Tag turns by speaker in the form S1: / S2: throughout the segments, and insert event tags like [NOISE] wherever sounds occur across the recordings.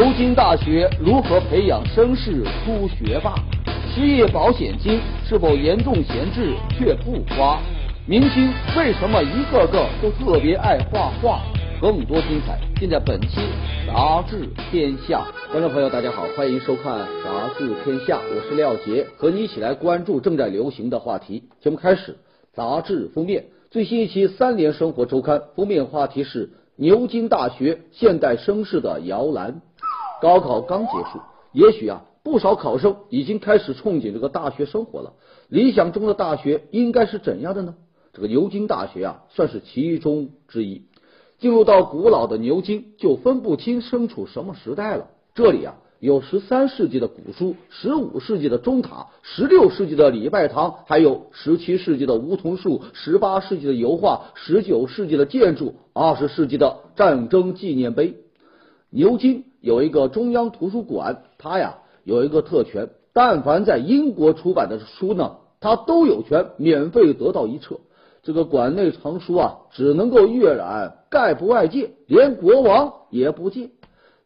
S1: 牛津大学如何培养绅士出学霸？失业保险金是否严重闲置却不花？明星为什么一个个都特别爱画画？更多精彩尽在本期《杂志天下》。观众朋友，大家好，欢迎收看《杂志天下》，我是廖杰，和你一起来关注正在流行的话题。节目开始，杂志封面最新一期《三联生活周刊》封面话题是牛津大学现代绅士的摇篮。高考刚结束，也许啊，不少考生已经开始憧憬这个大学生活了。理想中的大学应该是怎样的呢？这个牛津大学啊，算是其中之一。进入到古老的牛津，就分不清身处什么时代了。这里啊，有十三世纪的古书，十五世纪的钟塔，十六世纪的礼拜堂，还有十七世纪的梧桐树，十八世纪的油画，十九世纪的建筑，二十世纪的战争纪念碑。牛津有一个中央图书馆，它呀有一个特权，但凡在英国出版的书呢，它都有权免费得到一册。这个馆内藏书啊，只能够阅览，概不外借，连国王也不借。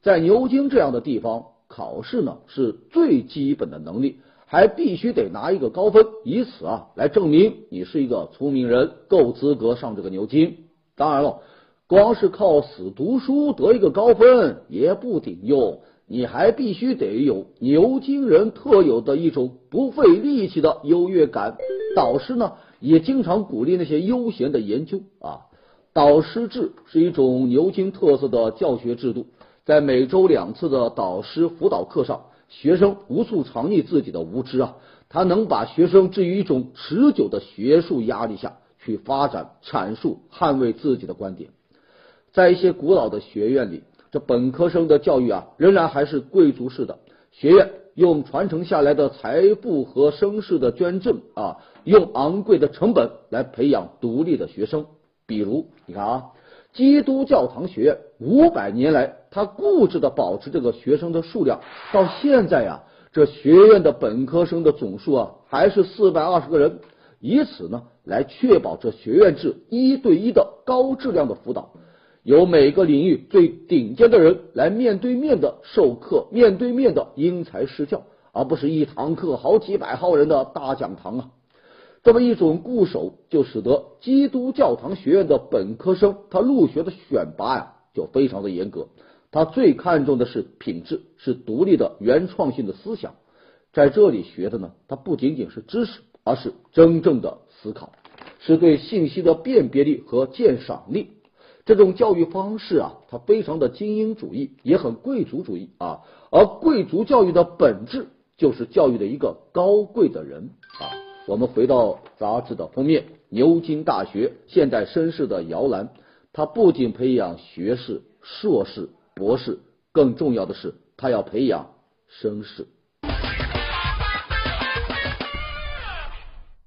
S1: 在牛津这样的地方，考试呢是最基本的能力，还必须得拿一个高分，以此啊来证明你是一个聪明人，够资格上这个牛津。当然了。光是靠死读书得一个高分也不顶用，你还必须得有牛津人特有的一种不费力气的优越感。导师呢也经常鼓励那些悠闲的研究啊。导师制是一种牛津特色的教学制度，在每周两次的导师辅导课上，学生无处藏匿自己的无知啊，他能把学生置于一种持久的学术压力下去发展、阐述、捍卫自己的观点。在一些古老的学院里，这本科生的教育啊，仍然还是贵族式的。学院用传承下来的财富和声势的捐赠啊，用昂贵的成本来培养独立的学生。比如，你看啊，基督教堂学院五百年来，他固执的保持这个学生的数量，到现在呀，这学院的本科生的总数啊，还是四百二十个人，以此呢，来确保这学院制一对一的高质量的辅导。由每个领域最顶尖的人来面对面的授课，面对面的因材施教，而不是一堂课好几百号人的大讲堂啊！这么一种固守，就使得基督教堂学院的本科生他入学的选拔呀，就非常的严格。他最看重的是品质，是独立的原创性的思想。在这里学的呢，它不仅仅是知识，而是真正的思考，是对信息的辨别力和鉴赏力。这种教育方式啊，它非常的精英主义，也很贵族主义啊。而贵族教育的本质就是教育的一个高贵的人啊。我们回到杂志的封面，牛津大学现代绅士的摇篮，它不仅培养学士、硕士、博士，更重要的是，它要培养绅士。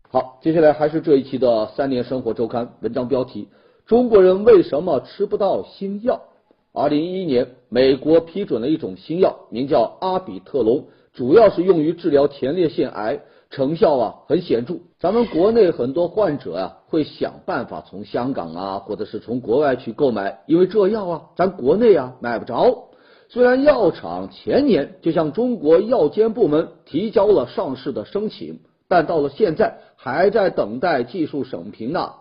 S1: 好，接下来还是这一期的三联生活周刊文章标题。中国人为什么吃不到新药？二零一一年，美国批准了一种新药，名叫阿比特龙，主要是用于治疗前列腺癌，成效啊很显著。咱们国内很多患者啊会想办法从香港啊或者是从国外去购买，因为这药啊咱国内啊买不着。虽然药厂前年就向中国药监部门提交了上市的申请，但到了现在还在等待技术审评呢。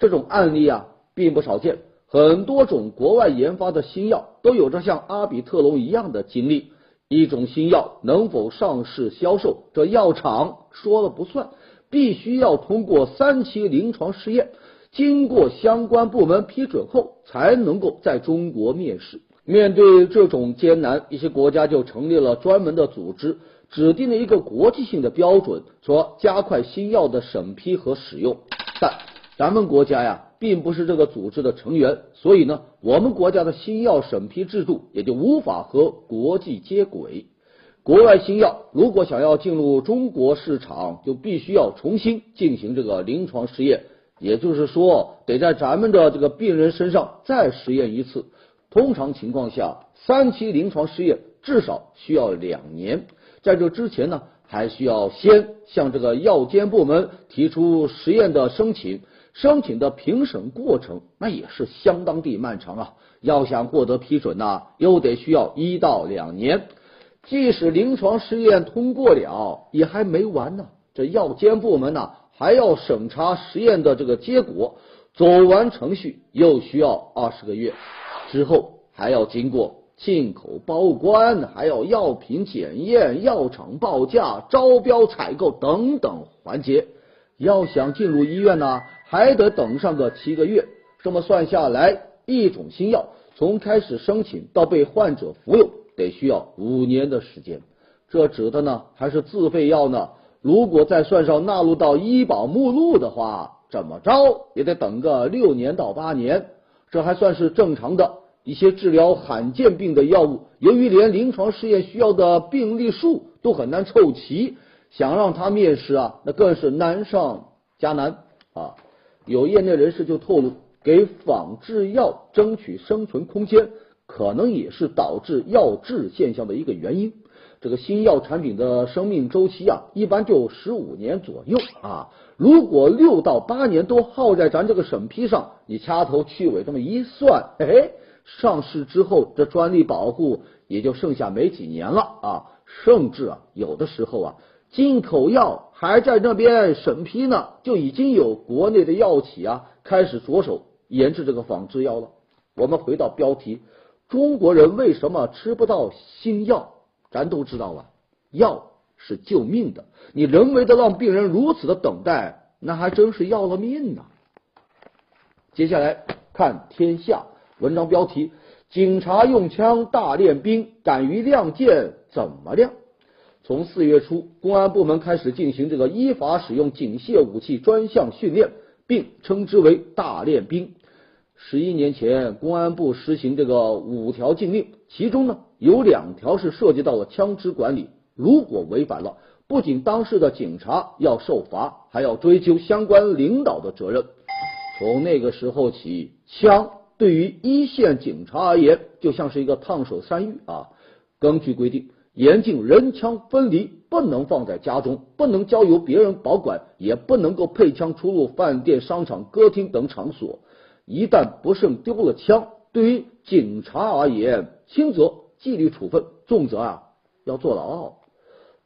S1: 这种案例啊。并不少见，很多种国外研发的新药都有着像阿比特龙一样的经历。一种新药能否上市销售，这药厂说了不算，必须要通过三期临床试验，经过相关部门批准后，才能够在中国面世。面对这种艰难，一些国家就成立了专门的组织，指定了一个国际性的标准，说加快新药的审批和使用。但咱们国家呀。并不是这个组织的成员，所以呢，我们国家的新药审批制度也就无法和国际接轨。国外新药如果想要进入中国市场，就必须要重新进行这个临床试验，也就是说，得在咱们的这个病人身上再实验一次。通常情况下，三期临床试验至少需要两年，在这之前呢，还需要先向这个药监部门提出实验的申请。申请的评审过程那也是相当的漫长啊。要想获得批准呐，又得需要一到两年。即使临床试验通过了，也还没完呢。这药监部门呢，还要审查实验的这个结果，走完程序又需要二十个月，之后还要经过进口报关，还要药品检验、药厂报价、招标采购等等环节。要想进入医院呢，还得等上个七个月。这么算下来，一种新药从开始申请到被患者服用。得需要五年的时间，这指的呢还是自费药呢？如果再算上纳入到医保目录的话，怎么着也得等个六年到八年。这还算是正常的。一些治疗罕见病的药物，由于连临床试验需要的病例数都很难凑齐，想让他面试啊，那更是难上加难啊。有业内人士就透露，给仿制药争取生存空间。可能也是导致药质现象的一个原因。这个新药产品的生命周期啊，一般就十五年左右啊。如果六到八年都耗在咱这个审批上，你掐头去尾这么一算，哎，上市之后这专利保护也就剩下没几年了啊。甚至啊，有的时候啊，进口药还在那边审批呢，就已经有国内的药企啊开始着手研制这个仿制药了。我们回到标题。中国人为什么吃不到新药？咱都知道啊，药是救命的。你人为的让病人如此的等待，那还真是要了命呐。接下来看天下文章标题：警察用枪大练兵，敢于亮剑怎么亮？从四月初，公安部门开始进行这个依法使用警械武器专项训练，并称之为大练兵。十一年前，公安部实行这个五条禁令，其中呢有两条是涉及到了枪支管理，如果违反了，不仅当事的警察要受罚，还要追究相关领导的责任。从那个时候起，枪对于一线警察而言，就像是一个烫手山芋啊。根据规定，严禁人枪分离，不能放在家中，不能交由别人保管，也不能够配枪出入饭店、商场、歌厅等场所。一旦不慎丢了枪，对于警察而言，轻则纪律处分，重则啊要坐牢。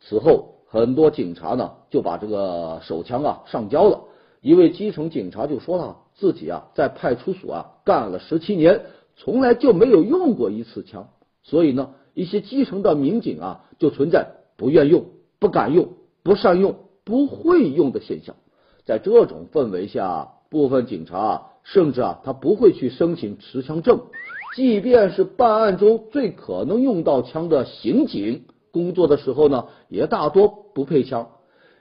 S1: 此后，很多警察呢就把这个手枪啊上交了。一位基层警察就说了，自己啊在派出所啊干了十七年，从来就没有用过一次枪。所以呢，一些基层的民警啊就存在不愿用、不敢用、不善用、不会用的现象。在这种氛围下，部分警察。甚至啊，他不会去申请持枪证，即便是办案中最可能用到枪的刑警，工作的时候呢，也大多不配枪。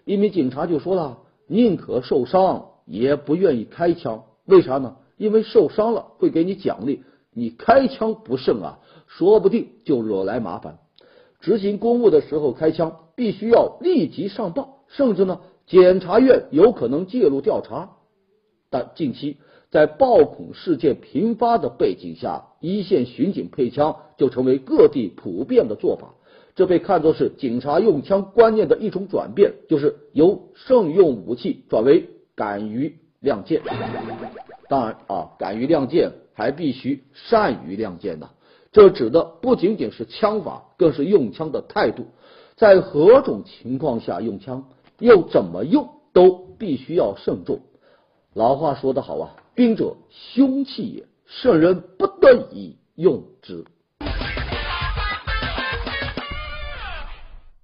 S1: 一名警察就说了：“宁可受伤，也不愿意开枪。为啥呢？因为受伤了会给你奖励，你开枪不胜啊，说不定就惹来麻烦。执行公务的时候开枪，必须要立即上报，甚至呢，检察院有可能介入调查。但近期。”在暴恐事件频发的背景下，一线巡警配枪就成为各地普遍的做法。这被看作是警察用枪观念的一种转变，就是由慎用武器转为敢于亮剑。当然啊，敢于亮剑还必须善于亮剑呢。这指的不仅仅是枪法，更是用枪的态度。在何种情况下用枪，又怎么用，都必须要慎重。老话说得好啊。兵者，凶器也，圣人不得已用之。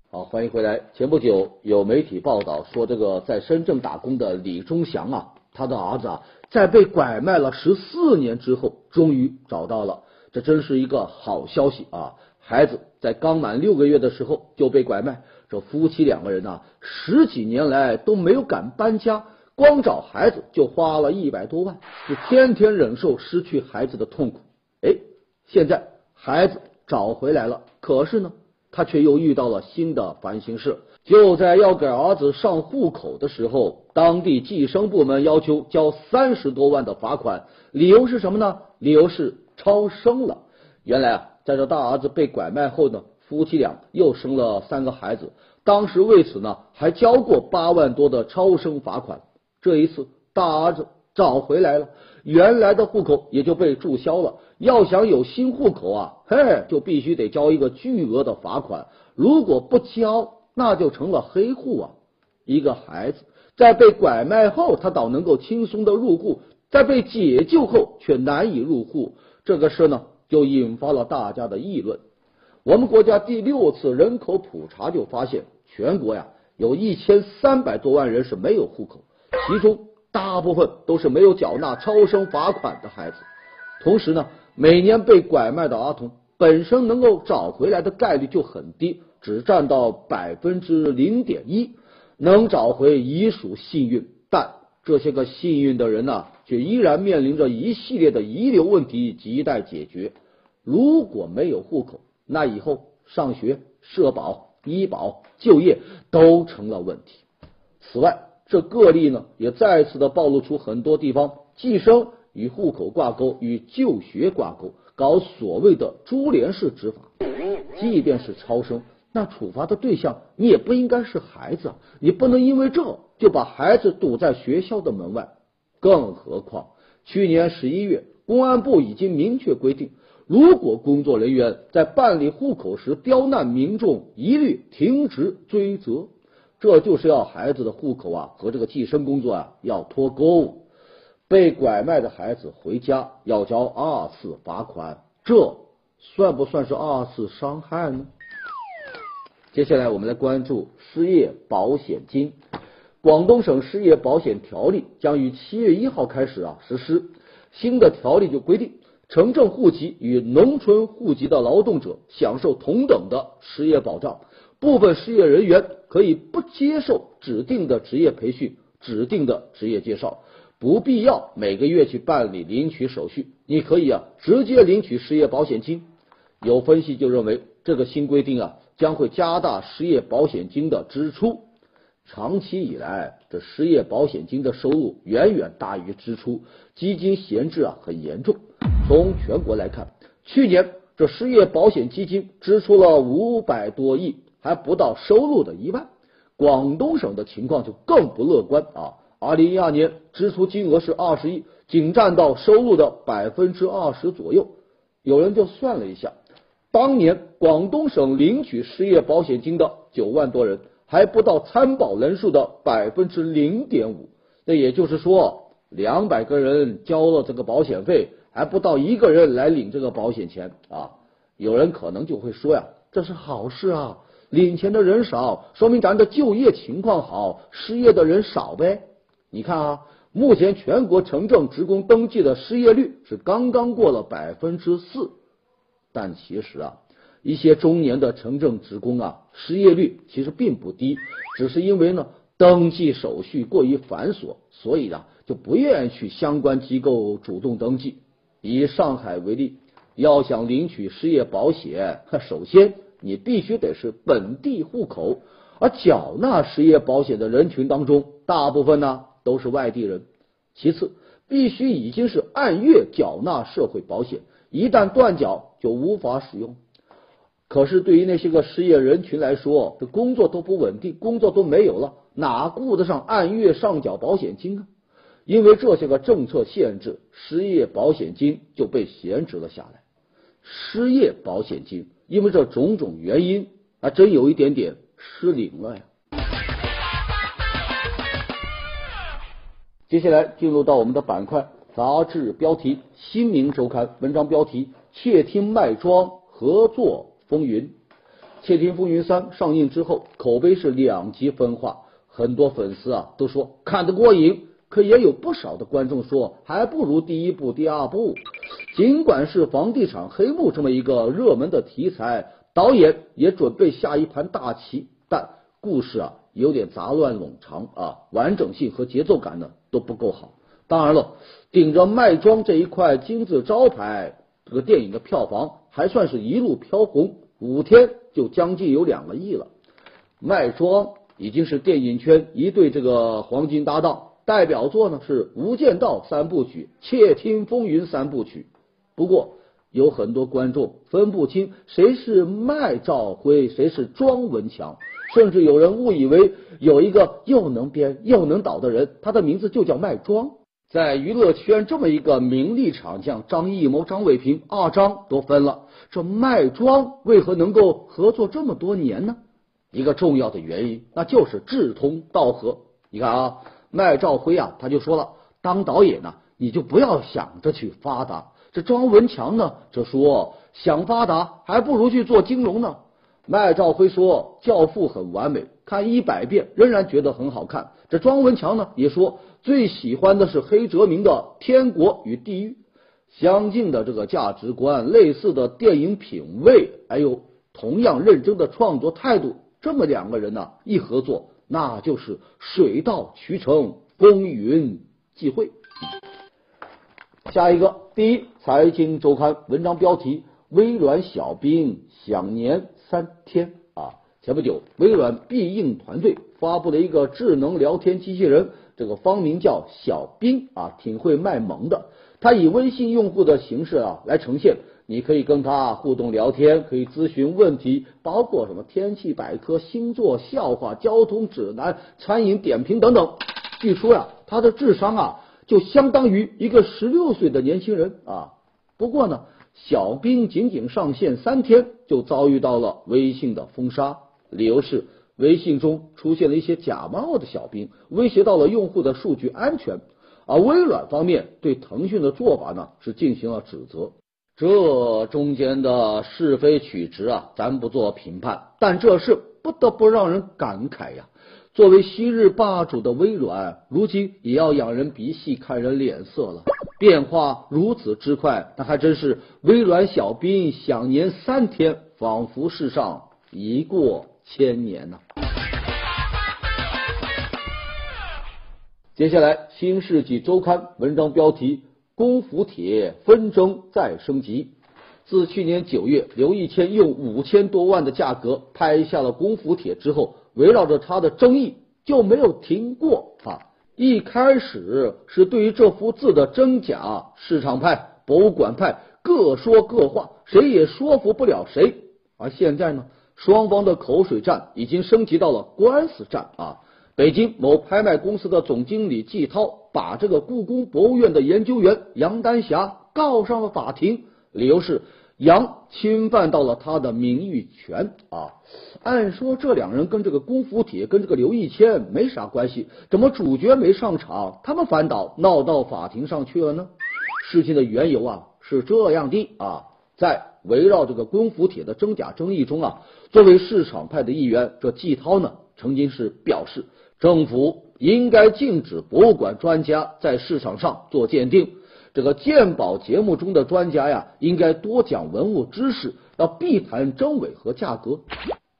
S1: 好，欢迎回来。前不久有媒体报道说，这个在深圳打工的李忠祥啊，他的儿子啊，在被拐卖了十四年之后，终于找到了，这真是一个好消息啊！孩子在刚满六个月的时候就被拐卖，这夫妻两个人呢，十几年来都没有敢搬家。光找孩子就花了一百多万，就天天忍受失去孩子的痛苦。哎，现在孩子找回来了，可是呢，他却又遇到了新的烦心事。就在要给儿子上户口的时候，当地计生部门要求交三十多万的罚款，理由是什么呢？理由是超生了。原来啊，在这大儿子被拐卖后呢，夫妻俩又生了三个孩子，当时为此呢，还交过八万多的超生罚款。这一次，大儿子找回来了，原来的户口也就被注销了。要想有新户口啊，嘿，就必须得交一个巨额的罚款。如果不交，那就成了黑户啊。一个孩子在被拐卖后，他倒能够轻松的入户；在被解救后，却难以入户。这个事呢，就引发了大家的议论。我们国家第六次人口普查就发现，全国呀有一千三百多万人是没有户口，其中大部分都是没有缴纳超生罚款的孩子。同时呢。每年被拐卖的儿童本身能够找回来的概率就很低，只占到百分之零点一，能找回已属幸运。但这些个幸运的人呢，却依然面临着一系列的遗留问题亟待解决。如果没有户口，那以后上学、社保、医保、就业都成了问题。此外，这个例呢，也再次的暴露出很多地方计生。与户口挂钩，与就学挂钩，搞所谓的株连式执法。即便是超生，那处罚的对象你也不应该是孩子，你不能因为这就把孩子堵在学校的门外。更何况，去年十一月，公安部已经明确规定，如果工作人员在办理户口时刁难民众，一律停职追责。这就是要孩子的户口啊和这个计生工作啊要脱钩。被拐卖的孩子回家要交二次罚款，这算不算是二次伤害呢？接下来我们来关注失业保险金。广东省失业保险条例将于七月一号开始啊实施。新的条例就规定，城镇户籍与农村户籍的劳动者享受同等的失业保障。部分失业人员可以不接受指定的职业培训、指定的职业介绍。不必要每个月去办理领取手续，你可以啊直接领取失业保险金。有分析就认为，这个新规定啊将会加大失业保险金的支出。长期以来，这失业保险金的收入远远大于支出，基金闲置啊很严重。从全国来看，去年这失业保险基金支出了五百多亿，还不到收入的一半。广东省的情况就更不乐观啊。二零一二年支出金额是二十亿，仅占到收入的百分之二十左右。有人就算了一下，当年广东省领取失业保险金的九万多人，还不到参保人数的百分之零点五。那也就是说，两百个人交了这个保险费，还不到一个人来领这个保险钱啊。有人可能就会说呀，这是好事啊，领钱的人少，说明咱的就业情况好，失业的人少呗。你看啊，目前全国城镇职工登记的失业率是刚刚过了百分之四，但其实啊，一些中年的城镇职工啊，失业率其实并不低，只是因为呢登记手续过于繁琐，所以啊就不愿意去相关机构主动登记。以上海为例，要想领取失业保险，首先你必须得是本地户口，而缴纳失业保险的人群当中，大部分呢。都是外地人，其次必须已经是按月缴纳社会保险，一旦断缴就无法使用。可是对于那些个失业人群来说，这工作都不稳定，工作都没有了，哪顾得上按月上缴保险金啊？因为这些个政策限制，失业保险金就被闲置了下来。失业保险金因为这种种原因，还真有一点点失灵了呀。接下来进入到我们的板块，杂志标题《新民周刊》文章标题《窃听卖庄合作风云》。《窃听风云三》上映之后，口碑是两极分化，很多粉丝啊都说看得过瘾，可也有不少的观众说还不如第一部、第二部。尽管是房地产黑幕这么一个热门的题材，导演也准备下一盘大棋，但故事啊有点杂乱冗长啊，完整性和节奏感呢。都不够好。当然了，顶着卖庄这一块金字招牌，这个电影的票房还算是一路飘红，五天就将近有两个亿了。卖庄已经是电影圈一对这个黄金搭档，代表作呢是《无间道》三部曲、《窃听风云》三部曲。不过有很多观众分不清谁是麦兆辉，谁是庄文强。甚至有人误以为有一个又能编又能导的人，他的名字就叫麦庄。在娱乐圈这么一个名利场将，张艺谋、张伟平二张都分了，这卖庄为何能够合作这么多年呢？一个重要的原因，那就是志同道合。你看啊，麦兆辉啊，他就说了，当导演呢，你就不要想着去发达。这庄文强呢，则说想发达，还不如去做金融呢。麦兆辉说，《教父》很完美，看一百遍仍然觉得很好看。这庄文强呢，也说最喜欢的是黑泽明的《天国与地狱》，相近的这个价值观，类似的电影品味，还有同样认真的创作态度，这么两个人呢，一合作，那就是水到渠成，风云际会。下一个，第一财经周刊文章标题：微软小兵享年三天！前不久，微软必应团队发布了一个智能聊天机器人，这个方名叫小兵啊，挺会卖萌的。它以微信用户的形式啊来呈现，你可以跟他互动聊天，可以咨询问题，包括什么天气百科、星座、笑话、交通指南、餐饮点评等等。据说呀，他的智商啊。就相当于一个十六岁的年轻人啊！不过呢，小兵仅仅上线三天，就遭遇到了微信的封杀，理由是微信中出现了一些假冒的小兵，威胁到了用户的数据安全。而微软方面对腾讯的做法呢，是进行了指责。这中间的是非曲直啊，咱不做评判，但这事不得不让人感慨呀。作为昔日霸主的微软，如今也要仰人鼻息、看人脸色了。变化如此之快，那还真是微软小兵享年三天，仿佛世上一过千年呐。接下来，《新世纪周刊》文章标题：功夫帖纷争再升级。自去年九月，刘义谦用五千多万的价格拍下了功夫帖之后。围绕着他的争议就没有停过啊！一开始是对于这幅字的真假，市场派、博物馆派各说各话，谁也说服不了谁。而现在呢，双方的口水战已经升级到了官司战啊！北京某拍卖公司的总经理季涛把这个故宫博物院的研究员杨丹霞告上了法庭，理由是。杨侵犯到了他的名誉权啊！按说这两人跟这个功夫铁跟这个刘义谦没啥关系，怎么主角没上场，他们反倒闹到法庭上去了呢？事情的缘由啊是这样的啊，在围绕这个功夫帖的真假争议中啊，作为市场派的一员，这季涛呢曾经是表示，政府应该禁止博物馆专家在市场上做鉴定。这个鉴宝节目中的专家呀，应该多讲文物知识，要避谈真伪和价格。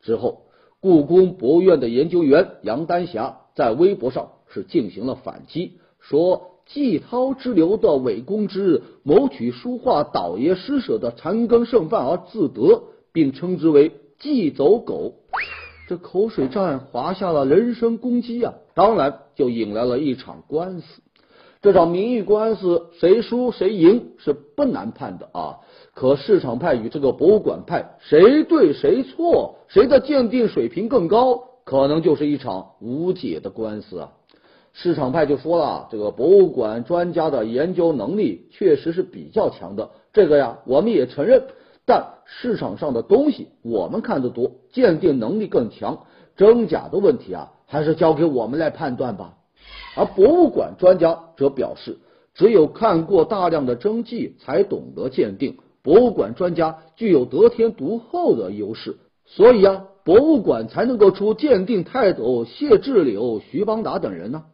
S1: 之后，故宫博物院的研究员杨丹霞在微博上是进行了反击，说季涛之流的伪公之谋取书画倒爷施舍的残羹剩饭而自得，并称之为季走狗。这口水战划下了人身攻击啊，当然就引来了一场官司。这场名誉官司谁输谁赢是不难判的啊，可市场派与这个博物馆派谁对谁错，谁的鉴定水平更高，可能就是一场无解的官司啊。市场派就说了，这个博物馆专家的研究能力确实是比较强的，这个呀我们也承认，但市场上的东西我们看得多，鉴定能力更强，真假的问题啊，还是交给我们来判断吧。而博物馆专家则表示，只有看过大量的真迹，才懂得鉴定。博物馆专家具有得天独厚的优势，所以啊，博物馆才能够出鉴定泰斗谢志柳、徐邦达等人呢。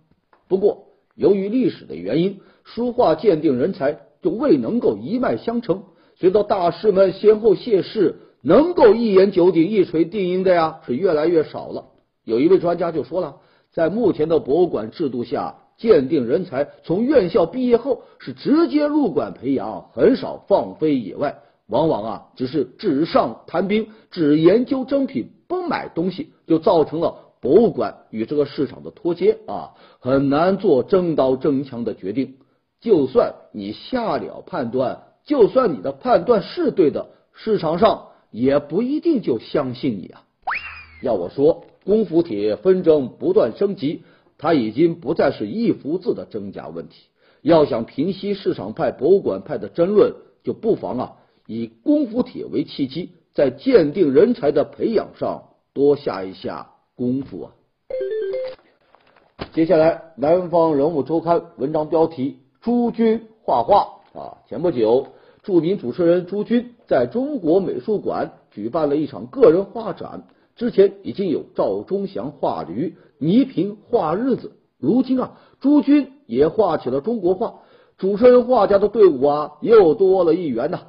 S1: 不过，由于历史的原因，书画鉴定人才就未能够一脉相承。随着大师们先后谢世，能够一言九鼎、一锤定音的呀，是越来越少了。有一位专家就说了。在目前的博物馆制度下，鉴定人才从院校毕业后是直接入馆培养，很少放飞野外，往往啊只是纸上谈兵，只研究珍品，不买东西，就造成了博物馆与这个市场的脱节啊，很难做争刀争枪的决定。就算你下了判断，就算你的判断是对的，市场上也不一定就相信你啊。要我说。功夫帖纷争不断升级，它已经不再是一幅字的真假问题。要想平息市场派、博物馆派的争论，就不妨啊以功夫帖为契机，在鉴定人才的培养上多下一下功夫啊。接下来，《南方人物周刊》文章标题：朱军画画啊。前不久，著名主持人朱军在中国美术馆举办了一场个人画展。之前已经有赵忠祥画驴、倪萍画日子，如今啊，朱军也画起了中国画。主持人画家的队伍啊，又多了一员呐。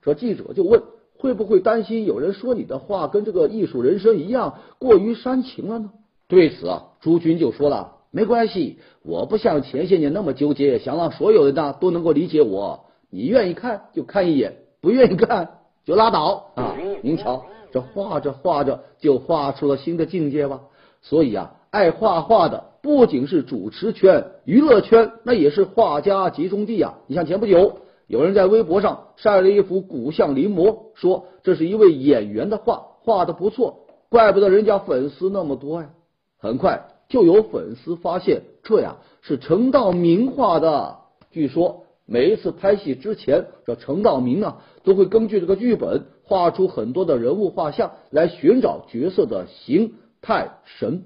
S1: 这记者就问：会不会担心有人说你的话跟这个艺术人生一样过于煽情了呢？对此啊，朱军就说了。没关系，我不像前些年那么纠结，想让所有人呢都能够理解我。你愿意看就看一眼，不愿意看 [LAUGHS] 就拉倒啊！您瞧，这画着画着就画出了新的境界吧。所以啊，爱画画的不仅是主持圈、娱乐圈，那也是画家集中地啊。你像前不久，有人在微博上晒了一幅古像临摹，说这是一位演员的画，画的不错，怪不得人家粉丝那么多呀。很快。就有粉丝发现，这呀是陈道明画的。据说每一次拍戏之前，这陈道明啊都会根据这个剧本画出很多的人物画像，来寻找角色的形态神。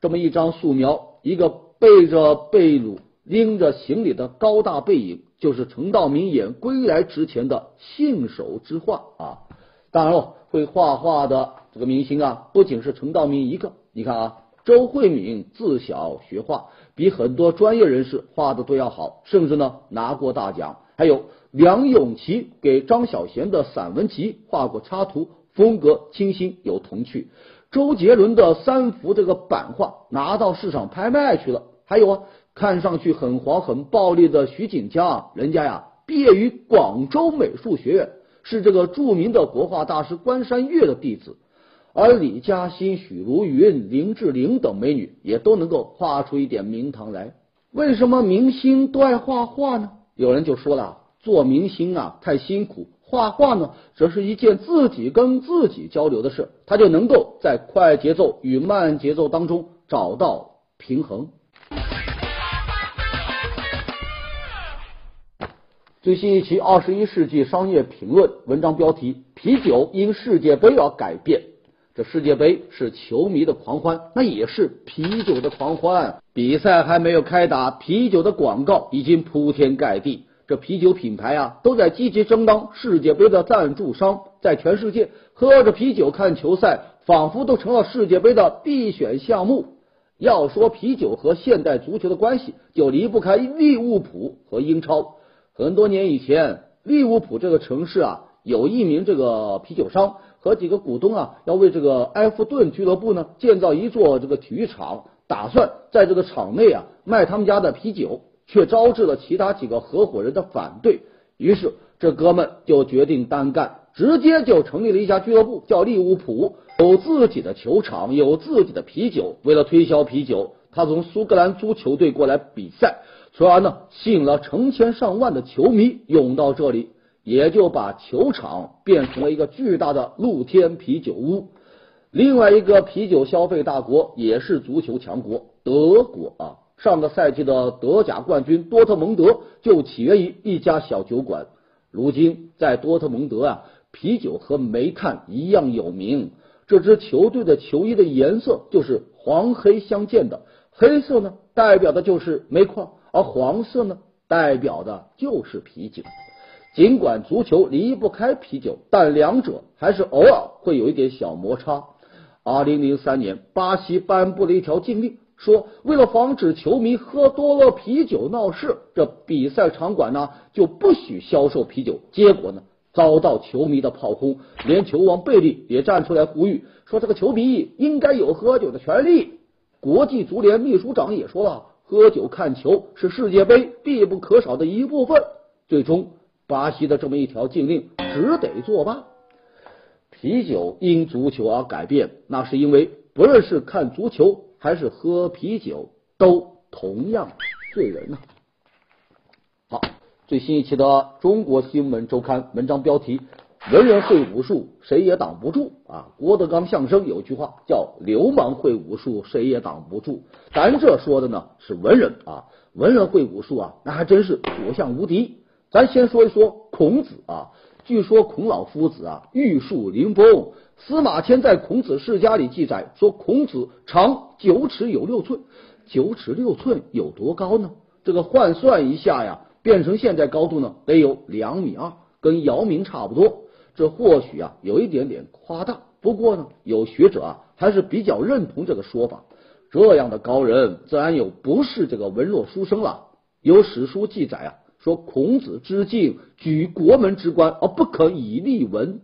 S1: 这么一张素描，一个背着被褥、拎着行李的高大背影，就是陈道明演归来之前的信手之画啊。当然了，会画画的这个明星啊，不仅是陈道明一个。你看啊。周慧敏自小学画，比很多专业人士画的都要好，甚至呢拿过大奖。还有梁咏琪给张小娴的散文集画过插图，风格清新有童趣。周杰伦的三幅这个版画拿到市场拍卖去了。还有啊，看上去很黄很暴力的徐锦江，人家呀毕业于广州美术学院，是这个著名的国画大师关山月的弟子。而李嘉欣、许茹芸、林志玲等美女也都能够画出一点名堂来。为什么明星都爱画画呢？有人就说了，做明星啊太辛苦，画画呢则是一件自己跟自己交流的事，他就能够在快节奏与慢节奏当中找到平衡。最新一期《二十一世纪商业评论》文章标题：啤酒因世界杯而改变。这世界杯是球迷的狂欢，那也是啤酒的狂欢。比赛还没有开打，啤酒的广告已经铺天盖地。这啤酒品牌啊，都在积极争当世界杯的赞助商，在全世界喝着啤酒看球赛，仿佛都成了世界杯的必选项目。要说啤酒和现代足球的关系，就离不开利物浦和英超。很多年以前，利物浦这个城市啊，有一名这个啤酒商。和几个股东啊，要为这个埃弗顿俱乐部呢建造一座这个体育场，打算在这个场内啊卖他们家的啤酒，却招致了其他几个合伙人的反对。于是这哥们就决定单干，直接就成立了一家俱乐部，叫利物浦，有自己的球场，有自己的啤酒。为了推销啤酒，他从苏格兰足球队过来比赛，说完呢吸引了成千上万的球迷涌到这里。也就把球场变成了一个巨大的露天啤酒屋。另外一个啤酒消费大国也是足球强国德国啊，上个赛季的德甲冠军多特蒙德就起源于一家小酒馆。如今在多特蒙德啊，啤酒和煤炭一样有名。这支球队的球衣的颜色就是黄黑相间的，黑色呢代表的就是煤矿，而黄色呢代表的就是啤酒。尽管足球离不开啤酒，但两者还是偶尔会有一点小摩擦。二零零三年，巴西颁布了一条禁令，说为了防止球迷喝多了啤酒闹事，这比赛场馆呢就不许销售啤酒。结果呢，遭到球迷的炮轰，连球王贝利也站出来呼吁，说这个球迷应该有喝酒的权利。国际足联秘书长也说了，喝酒看球是世界杯必不可少的一部分。最终。巴西的这么一条禁令只得作罢。啤酒因足球而改变，那是因为不论是看足球还是喝啤酒，都同样醉人呐。好，最新一期的《中国新闻周刊》文章标题：文人会武术，谁也挡不住啊！郭德纲相声有句话叫“流氓会武术，谁也挡不住”，咱这说的呢是文人啊。文人会武术啊，那还真是所向无敌。咱先说一说孔子啊，据说孔老夫子啊玉树临风。司马迁在《孔子世家》里记载说，孔子长九尺有六寸，九尺六寸有多高呢？这个换算一下呀，变成现在高度呢，得有两米二，跟姚明差不多。这或许啊有一点点夸大，不过呢，有学者啊还是比较认同这个说法。这样的高人，自然有不是这个文弱书生了。有史书记载啊，说孔子之敬，举国门之官，而不可以立文。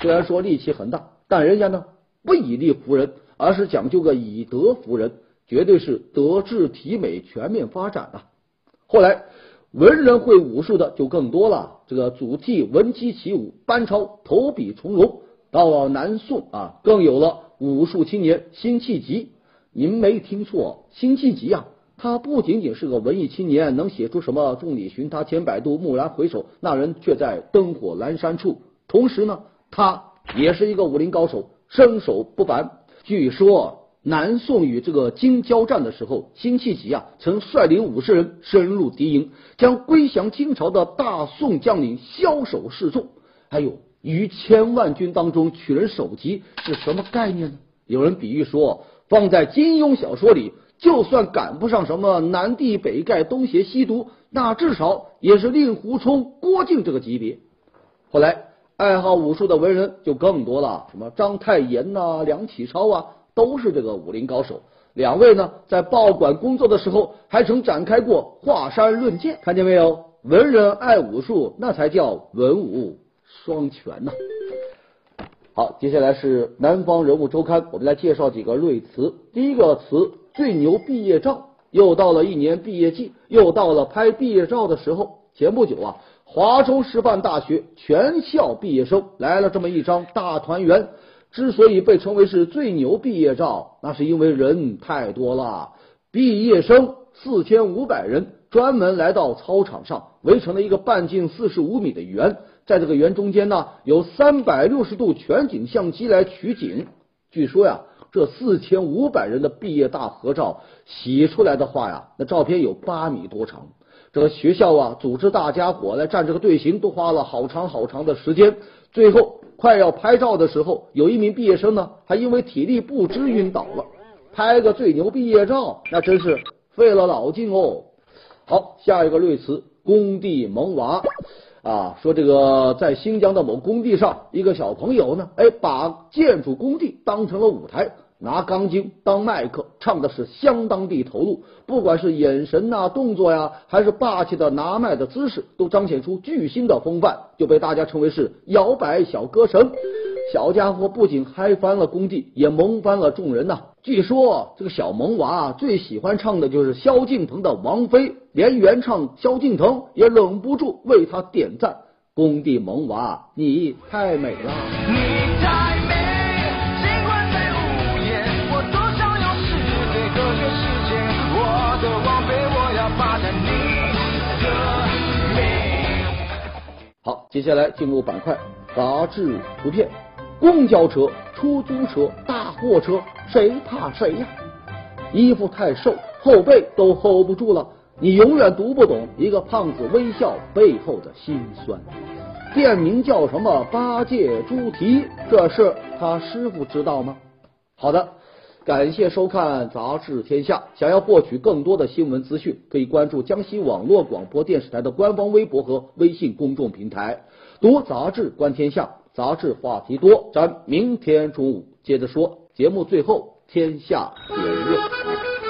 S1: 虽然说力气很大，但人家呢不以力服人，而是讲究个以德服人，绝对是德智体美全面发展啊。后来文人会武术的就更多了，这个祖逖闻鸡起舞，班超投笔从戎，到了南宋啊，更有了武术青年辛弃疾。您没听错，辛弃疾啊，他不仅仅是个文艺青年，能写出什么“众里寻他千百度，蓦然回首，那人却在灯火阑珊处”。同时呢，他也是一个武林高手，身手不凡。据说南宋与这个金交战的时候，辛弃疾啊，曾率领五十人深入敌营，将归降金朝的大宋将领枭首示众。还有于千万军当中取人首级是什么概念呢？有人比喻说。放在金庸小说里，就算赶不上什么南帝北丐、东邪西毒，那至少也是令狐冲、郭靖这个级别。后来，爱好武术的文人就更多了，什么章太炎呐、梁启超啊，都是这个武林高手。两位呢，在报馆工作的时候，还曾展开过华山论剑。看见没有？文人爱武术，那才叫文武双全呐。好，接下来是南方人物周刊，我们来介绍几个瑞词。第一个词“最牛毕业照”，又到了一年毕业季，又到了拍毕业照的时候。前不久啊，华中师范大学全校毕业生来了这么一张大团圆。之所以被称为是最牛毕业照，那是因为人太多了，毕业生四千五百人专门来到操场上，围成了一个半径四十五米的圆。在这个圆中间呢，有三百六十度全景相机来取景。据说呀，这四千五百人的毕业大合照洗出来的话呀，那照片有八米多长。这个学校啊，组织大家伙来站这个队形，都花了好长好长的时间。最后快要拍照的时候，有一名毕业生呢，还因为体力不支晕倒了。拍个最牛毕业照，那真是费了老劲哦。好，下一个瑞词：工地萌娃。啊，说这个在新疆的某工地上，一个小朋友呢，哎，把建筑工地当成了舞台，拿钢筋当麦克，唱的是相当地投入。不管是眼神呐、动作呀，还是霸气的拿麦的姿势，都彰显出巨星的风范，就被大家称为是摇摆小歌神。小家伙不仅嗨翻了工地，也萌翻了众人呐。据说这个小萌娃最喜欢唱的就是萧敬腾的《王菲》。连原唱萧敬腾也忍不住为他点赞。工地萌娃，你太美了。你接下来进入板块杂志图片。公交车、出租车、大货车，谁怕谁呀？衣服太瘦，后背都 hold 不住了。你永远读不懂一个胖子微笑背后的辛酸。店名叫什么？八戒猪蹄，这事他师傅知道吗？好的，感谢收看《杂志天下》。想要获取更多的新闻资讯，可以关注江西网络广播电视台的官方微博和微信公众平台。读杂志，观天下。杂志话题多，咱明天中午接着说。节目最后，天下言论。